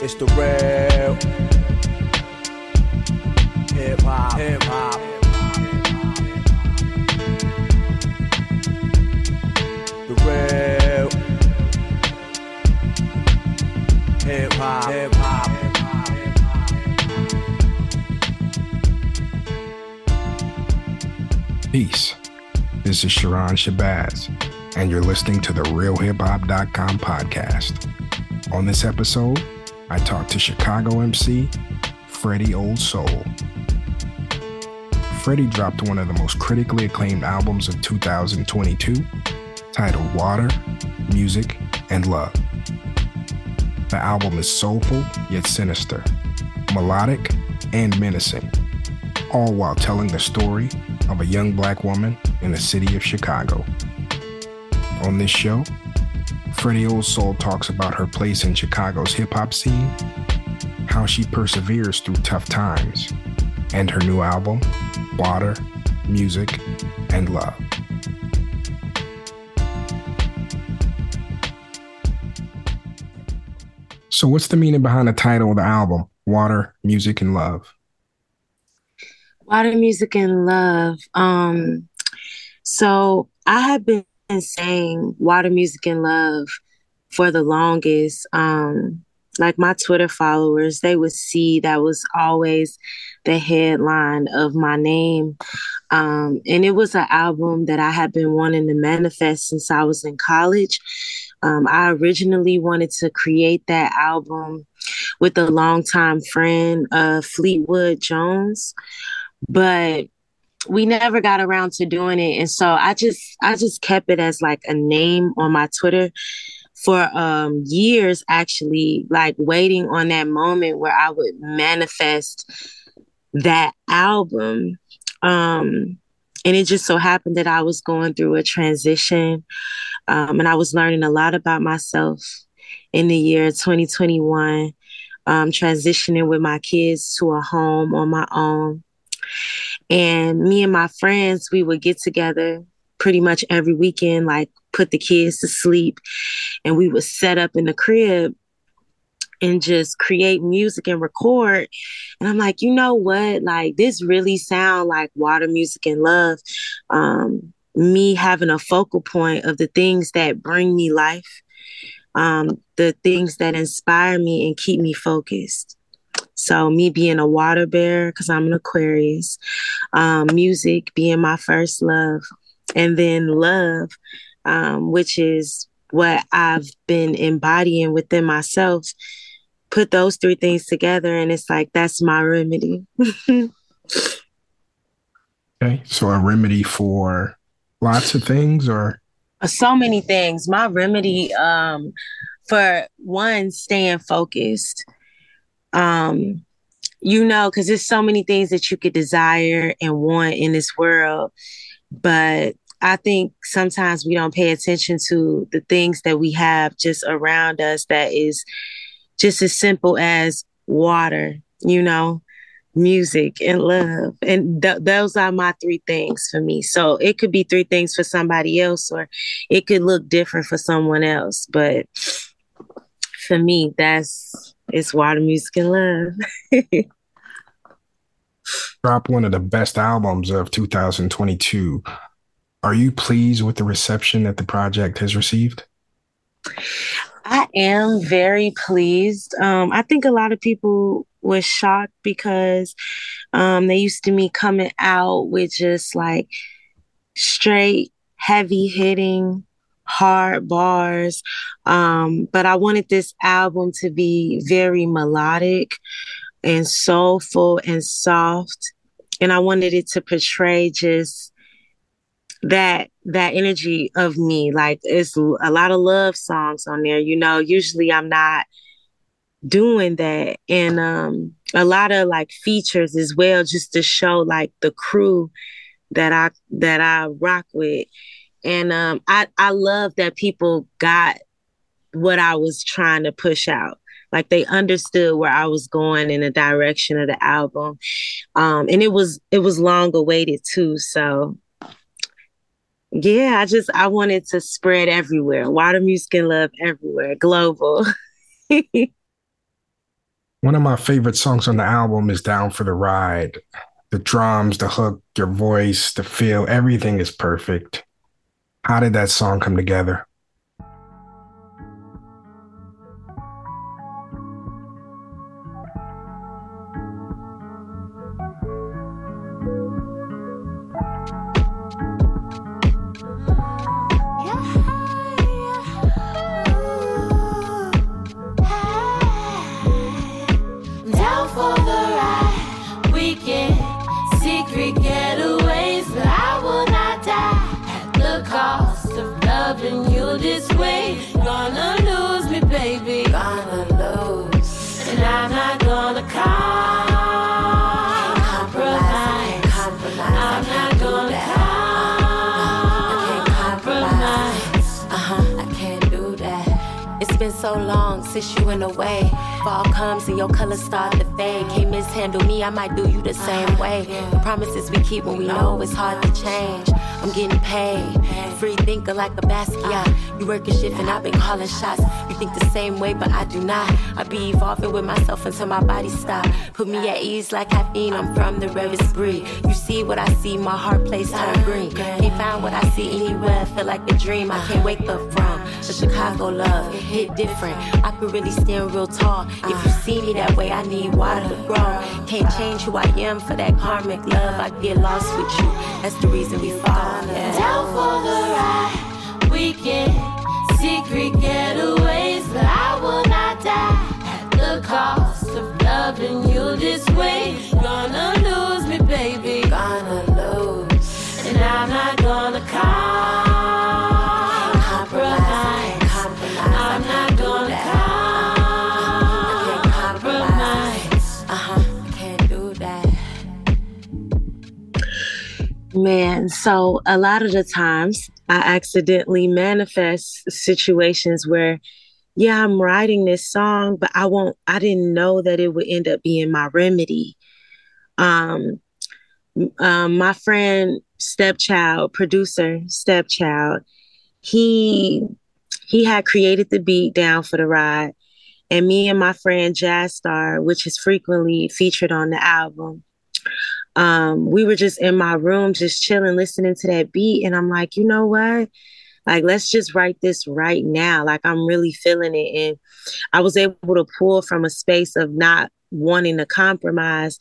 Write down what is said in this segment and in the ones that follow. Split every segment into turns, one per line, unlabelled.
It's the real hip hop, hip hop. The real hip hop, hip hop.
Peace. This is Sharon Shabazz, and you're listening to the RealHipHop.com podcast. On this episode, I talked to Chicago MC Freddie Old Soul. Freddie dropped one of the most critically acclaimed albums of 2022 titled Water, Music, and Love. The album is soulful yet sinister, melodic and menacing, all while telling the story of a young black woman in the city of Chicago. On this show, Freddie Old Soul talks about her place in Chicago's hip hop scene, how she perseveres through tough times, and her new album, Water, Music, and Love. So, what's the meaning behind the title of the album, Water, Music, and Love?
Water, Music, and Love. Um, so I have been saying water, music, and love for the longest. Um, like my Twitter followers, they would see that was always the headline of my name. Um, and it was an album that I had been wanting to manifest since I was in college. Um, I originally wanted to create that album with a longtime friend, uh, Fleetwood Jones, but we never got around to doing it. And so i just i just kept it as like a name on my twitter for um years actually like waiting on that moment where i would manifest that album. Um and it just so happened that i was going through a transition um and i was learning a lot about myself in the year 2021 um transitioning with my kids to a home on my own and me and my friends, we would get together pretty much every weekend, like put the kids to sleep, and we would set up in the crib and just create music and record. And I'm like, you know what? Like this really sound like water, music, and love. Um, me having a focal point of the things that bring me life, um, the things that inspire me and keep me focused. So me being a water bear because I'm an Aquarius, um, music being my first love, and then love, um, which is what I've been embodying within myself. Put those three things together, and it's like that's my remedy.
okay, so a remedy for lots of things, or
so many things. My remedy, um, for one, staying focused um you know because there's so many things that you could desire and want in this world. But i think sometimes we don't pay attention to the things that we have just around us that is just as simple as water you know music and love. And th- those are my three things for me. So it could be three things for somebody else or it could look different for someone else. But for me that's it's water music and love.
Drop one of the best albums of 2022. Are you pleased with the reception that the project has received?
I am very pleased. Um, I think a lot of people were shocked because um, they used to me coming out with just like straight heavy hitting hard bars. Um, but I wanted this album to be very melodic and soulful and soft. And I wanted it to portray just that that energy of me like it's a lot of love songs on there you know usually i'm not doing that and um a lot of like features as well just to show like the crew that i that i rock with and um, I I love that people got what I was trying to push out. Like they understood where I was going in the direction of the album, um, and it was it was long awaited too. So yeah, I just I wanted to spread everywhere. Water music and love everywhere, global.
One of my favorite songs on the album is Down for the Ride. The drums, the hook, your voice, the feel, everything is perfect. How did that song come together?
Since you went away. Fall comes and your colors start to fade. Can't mishandle me, I might do you the same uh-huh. way. The promises we keep when we know it's hard to change. I'm getting paid. Free thinker like a Basquiat. Uh-huh. You work a shift and I've been calling shots. You think the same way, but I do not. I be evolving with myself until my body stop. Put me at ease like caffeine. I'm from the rarest breed. You see what I see, my heart plays turn uh-huh. green. Can't find what I see anywhere. Feel like a dream I can't wake up from. The Chicago love It hit different. I could really stand real tall. If you see me that way, I need water to grow. Can't change who I am for that karmic love. I get lost with you. That's the reason we fall. Yeah.
Down for the ride, weekend, secret getaways, but I will not die at the cost of loving you this way. Gonna lose me, baby. Gonna lose, and I'm not gonna call.
Man, so a lot of the times I accidentally manifest situations where, yeah, I'm writing this song, but I won't, I didn't know that it would end up being my remedy. Um, um my friend, stepchild, producer, stepchild, he he had created the beat down for the ride. And me and my friend Jazz Star, which is frequently featured on the album, um, we were just in my room, just chilling, listening to that beat. And I'm like, you know what? Like, let's just write this right now. Like, I'm really feeling it. And I was able to pull from a space of not wanting to compromise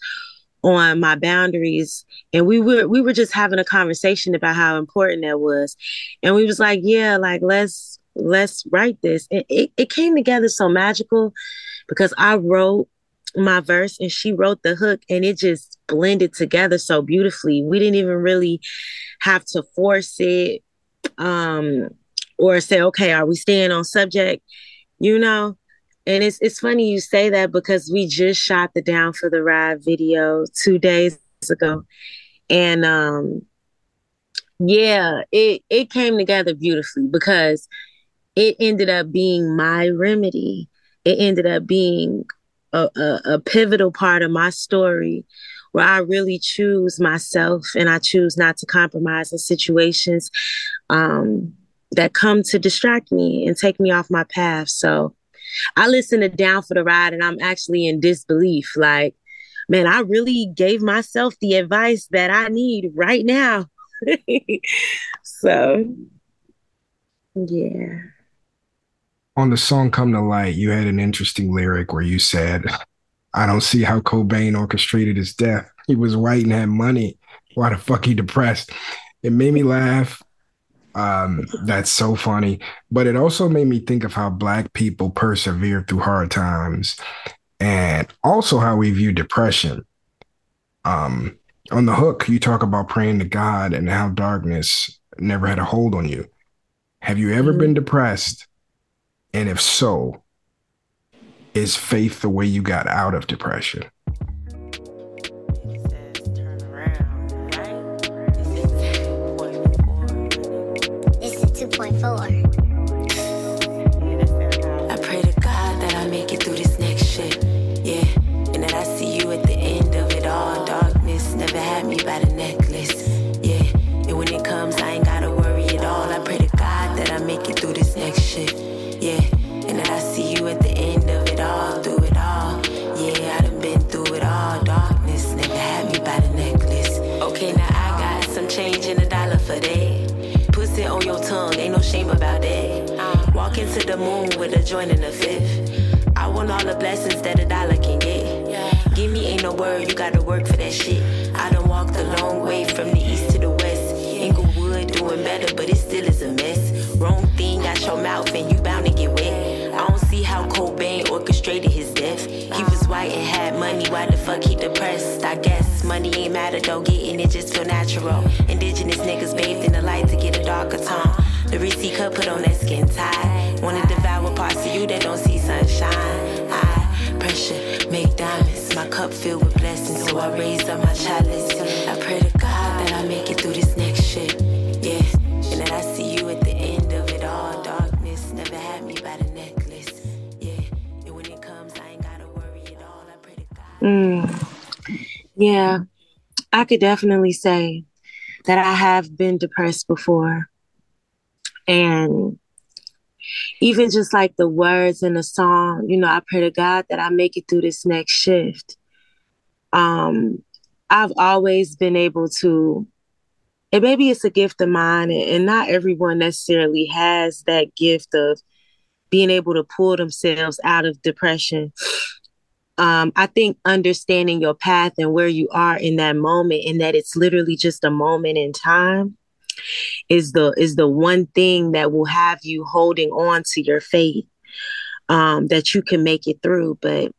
on my boundaries and we were we were just having a conversation about how important that was and we was like yeah like let's let's write this and it, it came together so magical because i wrote my verse and she wrote the hook and it just blended together so beautifully. We didn't even really have to force it um or say, okay, are we staying on subject? You know? And it's it's funny you say that because we just shot the Down for the Ride video two days ago. And um yeah, it it came together beautifully because it ended up being my remedy. It ended up being a, a, a pivotal part of my story where I really choose myself and I choose not to compromise in situations um, that come to distract me and take me off my path. So I listen to Down for the Ride and I'm actually in disbelief. Like, man, I really gave myself the advice that I need right now. so, yeah
on the song Come to Light, you had an interesting lyric where you said, I don't see how Cobain orchestrated his death. He was white and had money. Why the fuck he depressed? It made me laugh. Um, that's so funny. But it also made me think of how black people persevere through hard times and also how we view depression. Um, on the hook, you talk about praying to God and how darkness never had a hold on you. Have you ever mm-hmm. been depressed and if so, is faith the way you got out of depression?
It's a 2.4.
moon with a joint in the fifth. I want all the blessings that a dollar can get. Give me ain't no word, you gotta work for that shit. I done walked a long way from the east to the west. Englewood doing better, but it still is a mess. Wrong thing got your mouth and you bound to get wet. I don't see how Cobain orchestrated his death. He was white and had money, why the fuck he depressed? I guess money ain't matter though, getting it just feel natural. Indigenous niggas bathed in the light to get a darker tone. The receipt cut put on that skin tight. Wanna devour parts of you that don't see sunshine. I pressure make diamonds. My cup filled with blessings, so I raise up my chalice. I pray to God that I make it through this next shit. Yeah, and that I see you at the end of it all. Darkness never had me by the necklace. Yeah, and when it comes, I ain't gotta worry at all. I pray to God.
Mm. Yeah, I could definitely say that I have been depressed before. And even just like the words in the song, you know, I pray to God that I make it through this next shift. Um, I've always been able to, and maybe it's a gift of mine, and, not everyone necessarily has that gift of being able to pull themselves out of depression. Um, I think understanding your path and where you are in that moment, and that it's literally just a moment in time, is the is the one thing that will have you holding on to your faith um, that you can make it through. But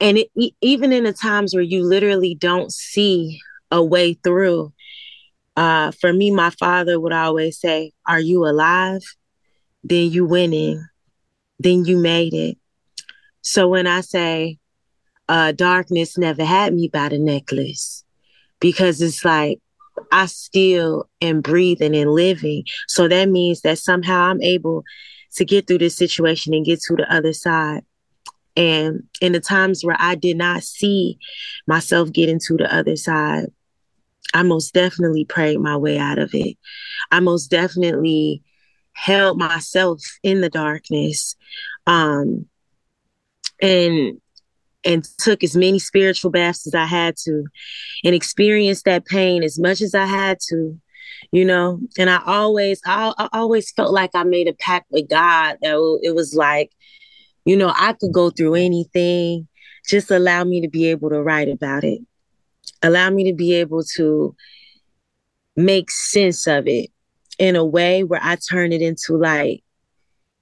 and it, even in the times where you literally don't see a way through, uh, for me, my father would always say, "Are you alive? Then you winning. Then you made it." So when I say, uh, "Darkness never had me by the necklace," because it's like I still am breathing and living. So that means that somehow I'm able to get through this situation and get to the other side. And in the times where I did not see myself getting to the other side, I most definitely prayed my way out of it. I most definitely held myself in the darkness. Um, and and took as many spiritual baths as I had to and experienced that pain as much as I had to, you know. And I always, I, I always felt like I made a pact with God that it was like, you know, I could go through anything. Just allow me to be able to write about it. Allow me to be able to make sense of it in a way where I turn it into light.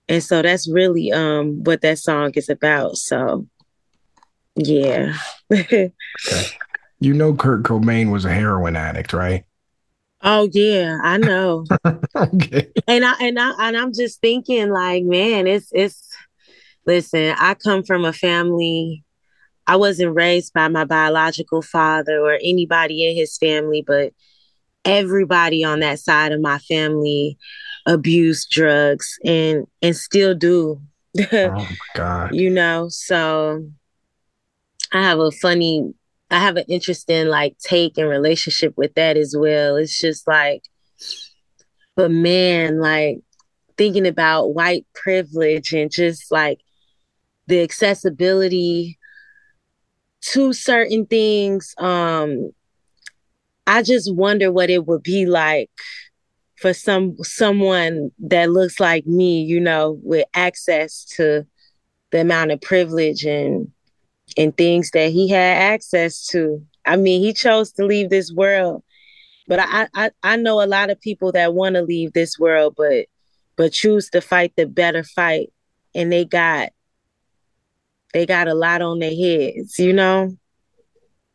And so that's really um what that song is about. So yeah.
Okay. You know Kurt Cobain was a heroin addict, right?
oh yeah, I know.
okay.
and I and I and I'm just thinking like, man, it's it's listen, I come from a family I wasn't raised by my biological father or anybody in his family, but everybody on that side of my family abused drugs and and still do.
Oh my God.
you know, so I have a funny I have an interesting like take and relationship with that as well. It's just like but man, like thinking about white privilege and just like the accessibility to certain things um I just wonder what it would be like for some someone that looks like me, you know, with access to the amount of privilege and and things that he had access to. I mean, he chose to leave this world, but I I, I know a lot of people that want to leave this world, but but choose to fight the better fight, and they got they got a lot on their heads, you know.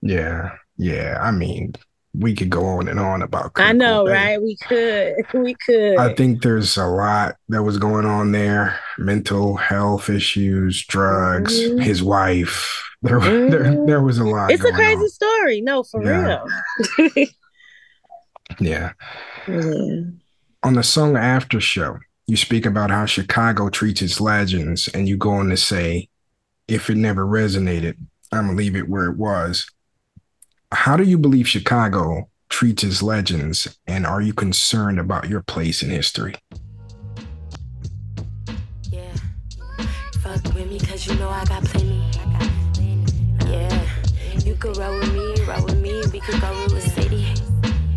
Yeah. Yeah. I mean, we could go on and on about
I know, right? We could, we could.
I think there's a lot that was going on there mental health issues, drugs,
Mhm.
his wife. There, there,
Mhm.
there was a lot.
it's a crazy
on.
story. No, for
Yeah.
real.
Yeah.
yeah.
On the song After Show, you speak about how Chicago treats its legends, and you go on to say, if it never resonated, I'm to leave it where it was. How do you believe Chicago treats its legends, and are you concerned about your place in history?
Yeah, fuck with me, cause you know I got plenty. Yeah, you could roll with me, roll with me, we could go to the city.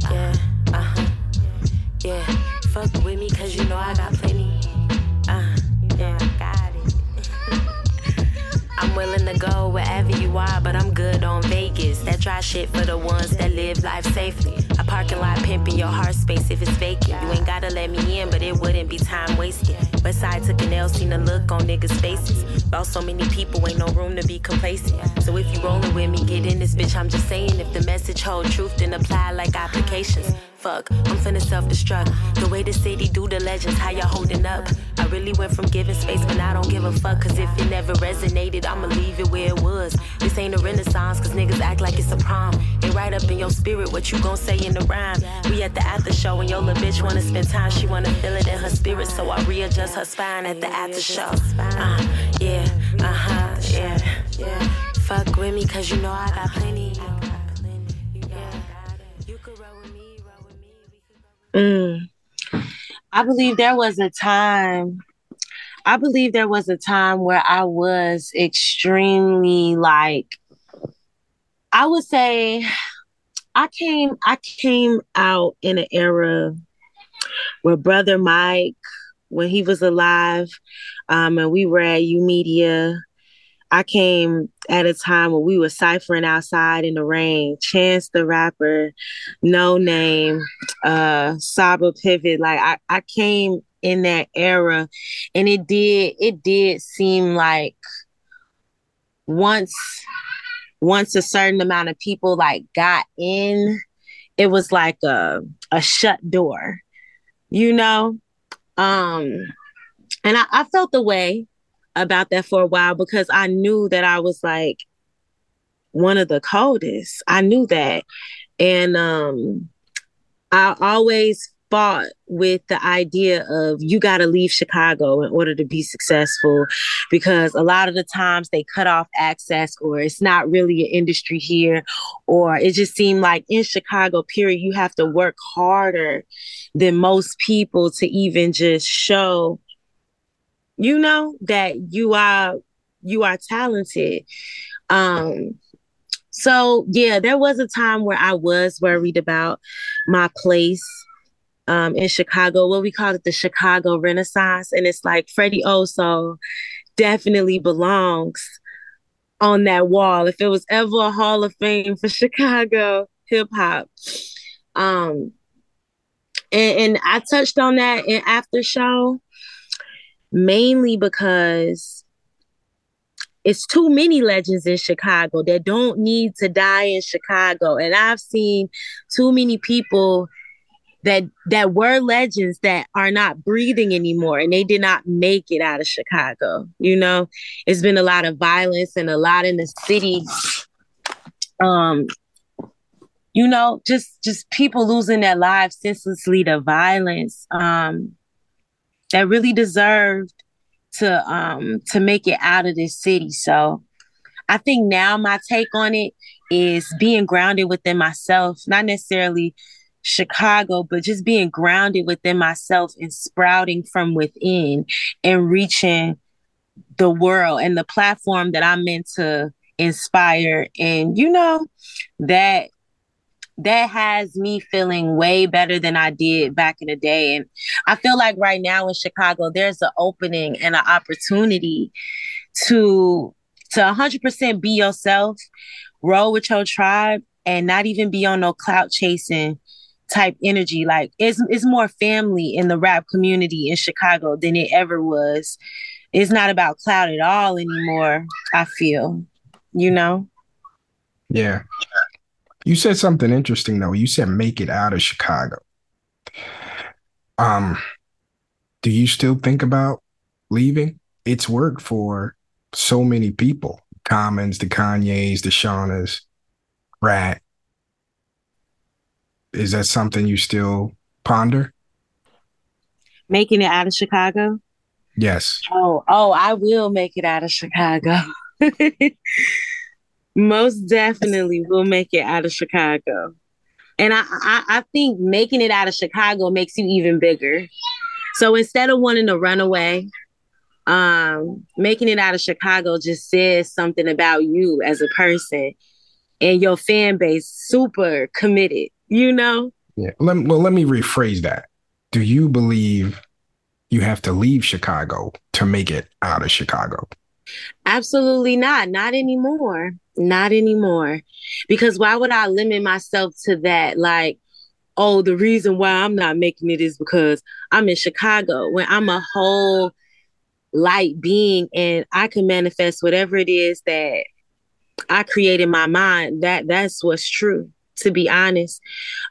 Yeah, uh huh. Yeah, fuck with me, cause you know I got plenty. Uh, yeah, got it. I'm willing to go where dry shit for the ones that live life safely. A parking lot pimping your heart space if it's vacant. You ain't gotta let me in, but it wouldn't be time wasted. Westside took an L, seen the look on niggas' faces. About so many people, ain't no room to be complacent. So if you rollin' with me, get in this bitch. I'm just saying, if the message hold truth, then apply like applications. Fuck, I'm finna self-destruct. The way the city do the legends, how y'all holding up? I really went from giving space, but I don't give a fuck. Cause if it never resonated, I'ma leave it where it was. This ain't a renaissance, cause niggas act like it's a prom. Ain't right up in your spirit what you gon' say in the rhyme. We at the after show and your little bitch wanna spend time. She wanna feel it in her spirit, so I readjust her spine at the after show. Uh, yeah, uh huh, yeah. Fuck with me, cause you know I got plenty.
Mm. I believe there was a time. I believe there was a time where I was extremely like. I would say, I came. I came out in an era where brother Mike, when he was alive, um, and we were at YOUmedia. I came at a time when we were ciphering outside in the rain. Chance the rapper, Noname, uh Saba Pivot. Like I, I came in that era and it did it did seem like once once a certain amount of people like got in, it was like a a shut door, you know? Um and I, I felt the way about that for a while because I knew that I was like one of the coldest. I knew that. And um I always fought with the idea of you got to leave Chicago in order to be successful because a lot of the times they cut off access or it's not really an industry here or it just seemed like in Chicago period you have to work harder than most people to even just show you know that you are you are talented. Um so yeah there was a time where i was worried about my place um in chicago what we call it the chicago renaissance. And it's like freddie oso definitely belongs on that wall. If it was ever a hall of fame for chicago hip-hop um and, and i touched on that in after show mainly because it's too many legends in Chicago that don't need to die in Chicago. And I've seen too many people that that were legends that are not breathing anymore and they did not make it out of Chicago. You know, it's been a lot of violence and a lot in the city. Um you know, just just people losing their lives senselessly to violence. Um that really deserved to um to make it out of this city. So I think now my take on it is being grounded within myself, not necessarily Chicago, but just being grounded within myself and sprouting from within and reaching the world and the platform that I'm meant to inspire. And you know, that that has me feeling way better than I did back in the day. And I feel like right now in Chicago, there's an opening and an opportunity to to 100% be yourself, roll with your tribe, and not even be on no clout chasing type energy. Like it's it's more family in the rap community in Chicago than it ever was. It's not about clout at all anymore. I feel, you know.
Yeah. You said something interesting though. You said make it out of Chicago. Um, do you still think about leaving? It's worked for so many people. Commons, the Kanyes, the Shawnnas, Rat. Is that something you still ponder?
Making it out of Chicago.
Yes.
Oh, oh, I will make it out of Chicago. Most definitely we'll make it out of Chicago. And I, I, I think making it out of Chicago makes you even bigger. So instead of wanting to run away, um, making it out of Chicago just says something about you as a person and your fan base super committed, you know?
Yeah. Let, well, let me rephrase that. Do you believe you have to leave Chicago to make it out of Chicago?
Absolutely not. Not anymore. Not anymore. Because why would I limit myself to that? Like, oh, the reason why I'm not making it is because I'm in Chicago when I'm a whole light being and I can manifest whatever it is that I create in my mind. That that's what's true, to be honest.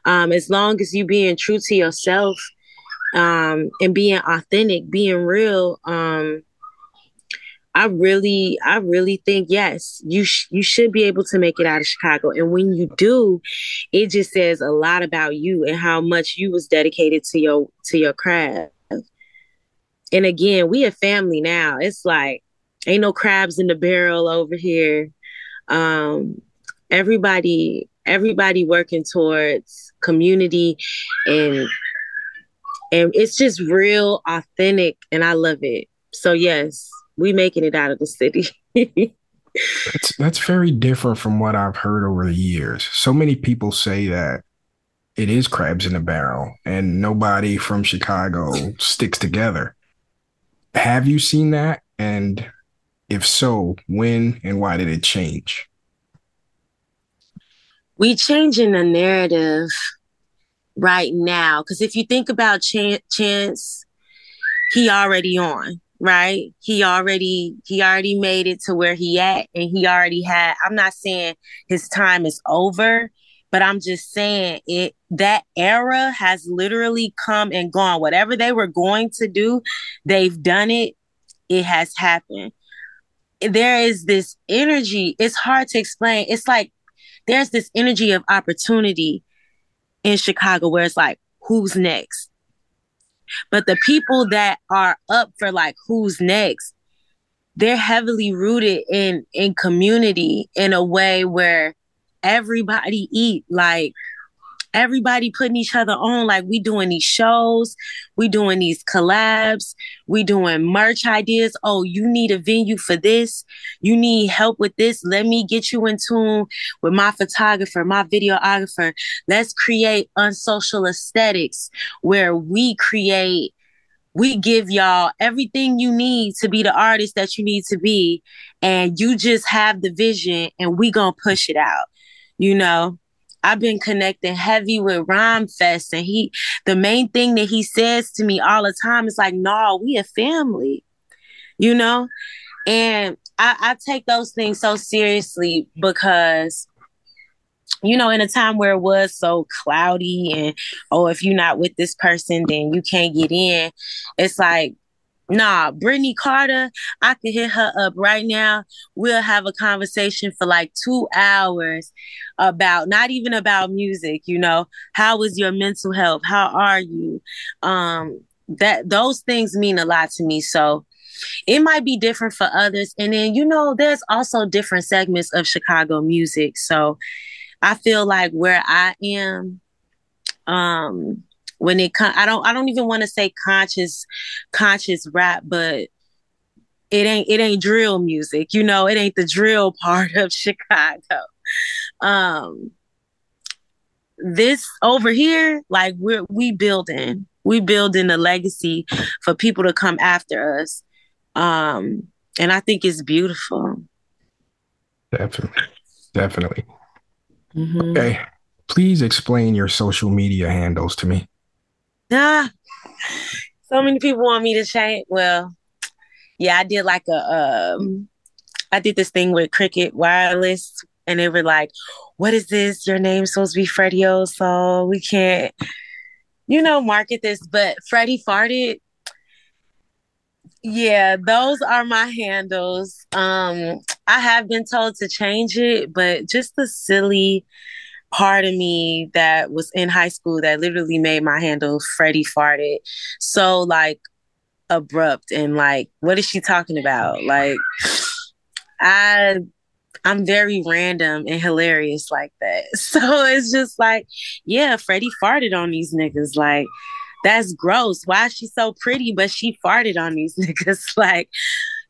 Um, as long as you being true to yourself um, and being authentic, being real, um, I really, I really think yes, you sh- you should be able to make it out of Chicago, and when you do, it just says a lot about you and how much you was dedicated to your to your craft. And again, we a family now. It's like ain't no crabs in the barrel over here. Um, everybody, everybody working towards community and and it's just real authentic and I love it. So yes, we making it out of the city.
that's that's very different from what I've heard over the years. So many people say that it is crabs in a barrel and nobody from Chicago sticks together. Have you seen that? And if so, when and why did it change?
We changing the narrative right now because if you think about Ch- Chance, he already on right? He already he already made it to where he at and he already had i'm not saying his time is over but i'm just saying it that era has literally come and gone. Whatever they were going to do they've done it. It has happened. There is this energy. It's hard to explain. It's like there's this energy of opportunity in chicago where it's like who's next but the people that are up for like who's next, they're heavily rooted in in community in a way where everybody eat like everybody putting each other on. Like we doing these shows we doing these collabs we doing merch ideas. Oh you need a venue for this. You need help with this. Let me get you in tune with my photographer my videographer. Let's create unsocial aesthetics where we create we give y'all everything you need to be the artist that you need to be. And you just have the vision and we gonna push it out you know I've been connecting heavy with Rhymefest, and he, the main thing that he says to me all the time is like, "No, we a family," you know, and I, I take those things so seriously because you know, in a time where it was so cloudy and oh, if you're not with this person, then you can't get in. It's like Nah, Brittney Carter, I could hit her up right now. We'll have a conversation for like two hours about not even about music, you know. How is your mental health? How are you? Um, that those things mean a lot to me. So it might be different for others. And then, you know, there's also different segments of Chicago music. So I feel like where I am, um, when it comes i don't i don't even want to say conscious conscious rap but it ain't it ain't drill music you know it ain't the drill part of chicago. Um this over here like we're we building we building a legacy for people to come after us. Um and i think it's beautiful.
Definitely definitely. Mm-hmm. okay please explain your social media handles to me
Ah, so many people want me to change. Well, yeah, I did like a um, I did this thing with Cricket Wireless, and they were like, "What is this? Your name's supposed to be Freddie so we can't, you know, market this." But Freddie farted. Yeah, those are my handles. Um, I have been told to change it, but just the silly part of me that was in high school that literally made my handle Freddie farted so like abrupt and like what is she talking about? Like I I'm very random and hilarious like that. So it's just like, yeah, Freddie farted on these niggas. Like, that's gross. Why is she so pretty, but she farted on these niggas? Like,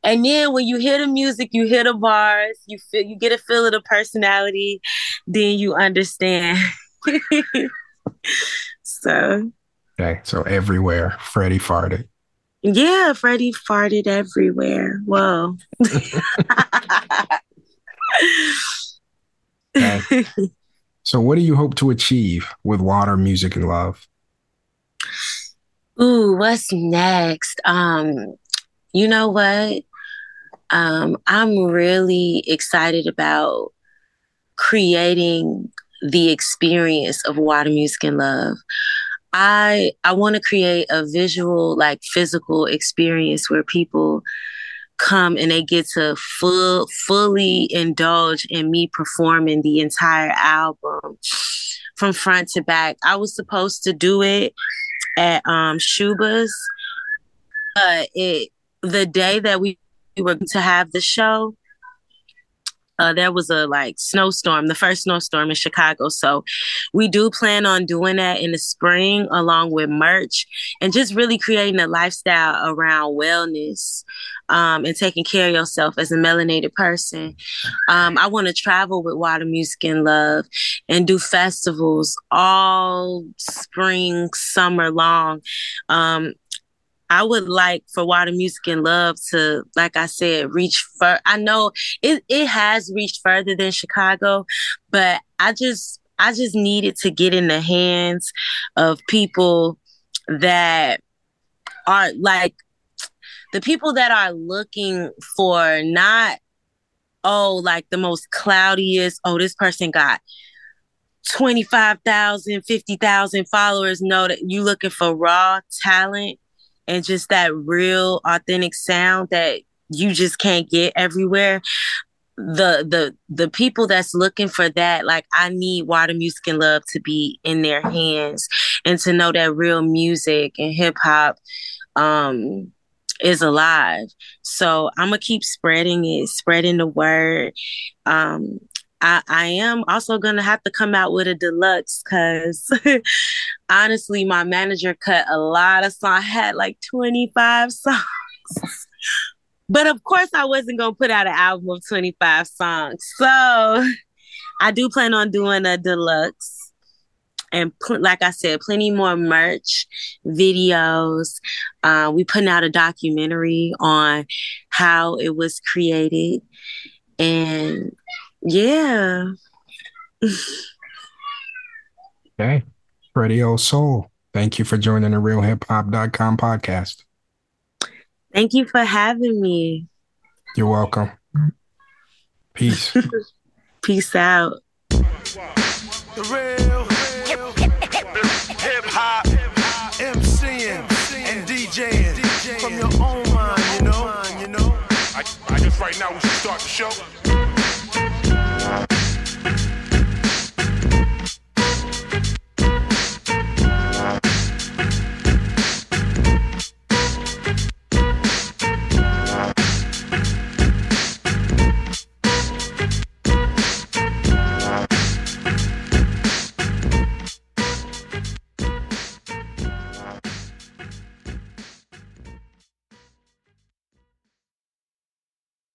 and then when you hear the music, you hear the bars, you feel you get a feel of the personality, then you understand. so
Okay, so everywhere, Freddie farted.
Yeah, Freddie farted everywhere. Whoa.
Okay. So, what do you hope to achieve with water, music, and love?
Ooh, what's next? Um, you know what? Um, I'm really excited about creating the experience of water, music, and love. I I want to create a visual, like physical experience where people come and they get to full fully indulge in me performing the entire album from front to back. I was supposed to do it at um Schubas, but it the day that we were to have the show, uh, there was a like snowstorm, the first snowstorm in Chicago. So we do plan on doing that in the spring along with merch and just really creating a lifestyle around wellness um, and taking care of yourself as a melanated person. Um, I want to travel with Water Music and Love and do festivals all spring, summer long. Um, I would like for Water Music and Love to, like I said, reach fur. I know it it has reached further than Chicago, but I just I just needed to get in the hands of people that are like the people that are looking for not oh like the most cloudiest oh this person got 25,000 50,000 followers know that you looking for raw talent and just that real authentic sound that you just can't get everywhere. The the the people that's looking for that like i need water music and love to be in their hands and to know that real music and hip hop um is alive. So i'm gonna keep spreading it spreading the word um I, I am also gonna have to come out with a deluxe because honestly, my manager cut a lot of songs. I had like 25 songs. but of course I wasn't gonna put out an album of 25 songs. So I do plan on doing a deluxe. And pl- like I said, plenty more merch, videos. Uh, we putting out a documentary on how it was created, and yeah.
Okay. Freddie O Soul, thank you for joining the realhiphop.com podcast.
Thank you for having me.
You're welcome. Peace.
Peace out.
The real hip hop MCing and DJing from your own mind, you know.
I, I guess right now we should start the show.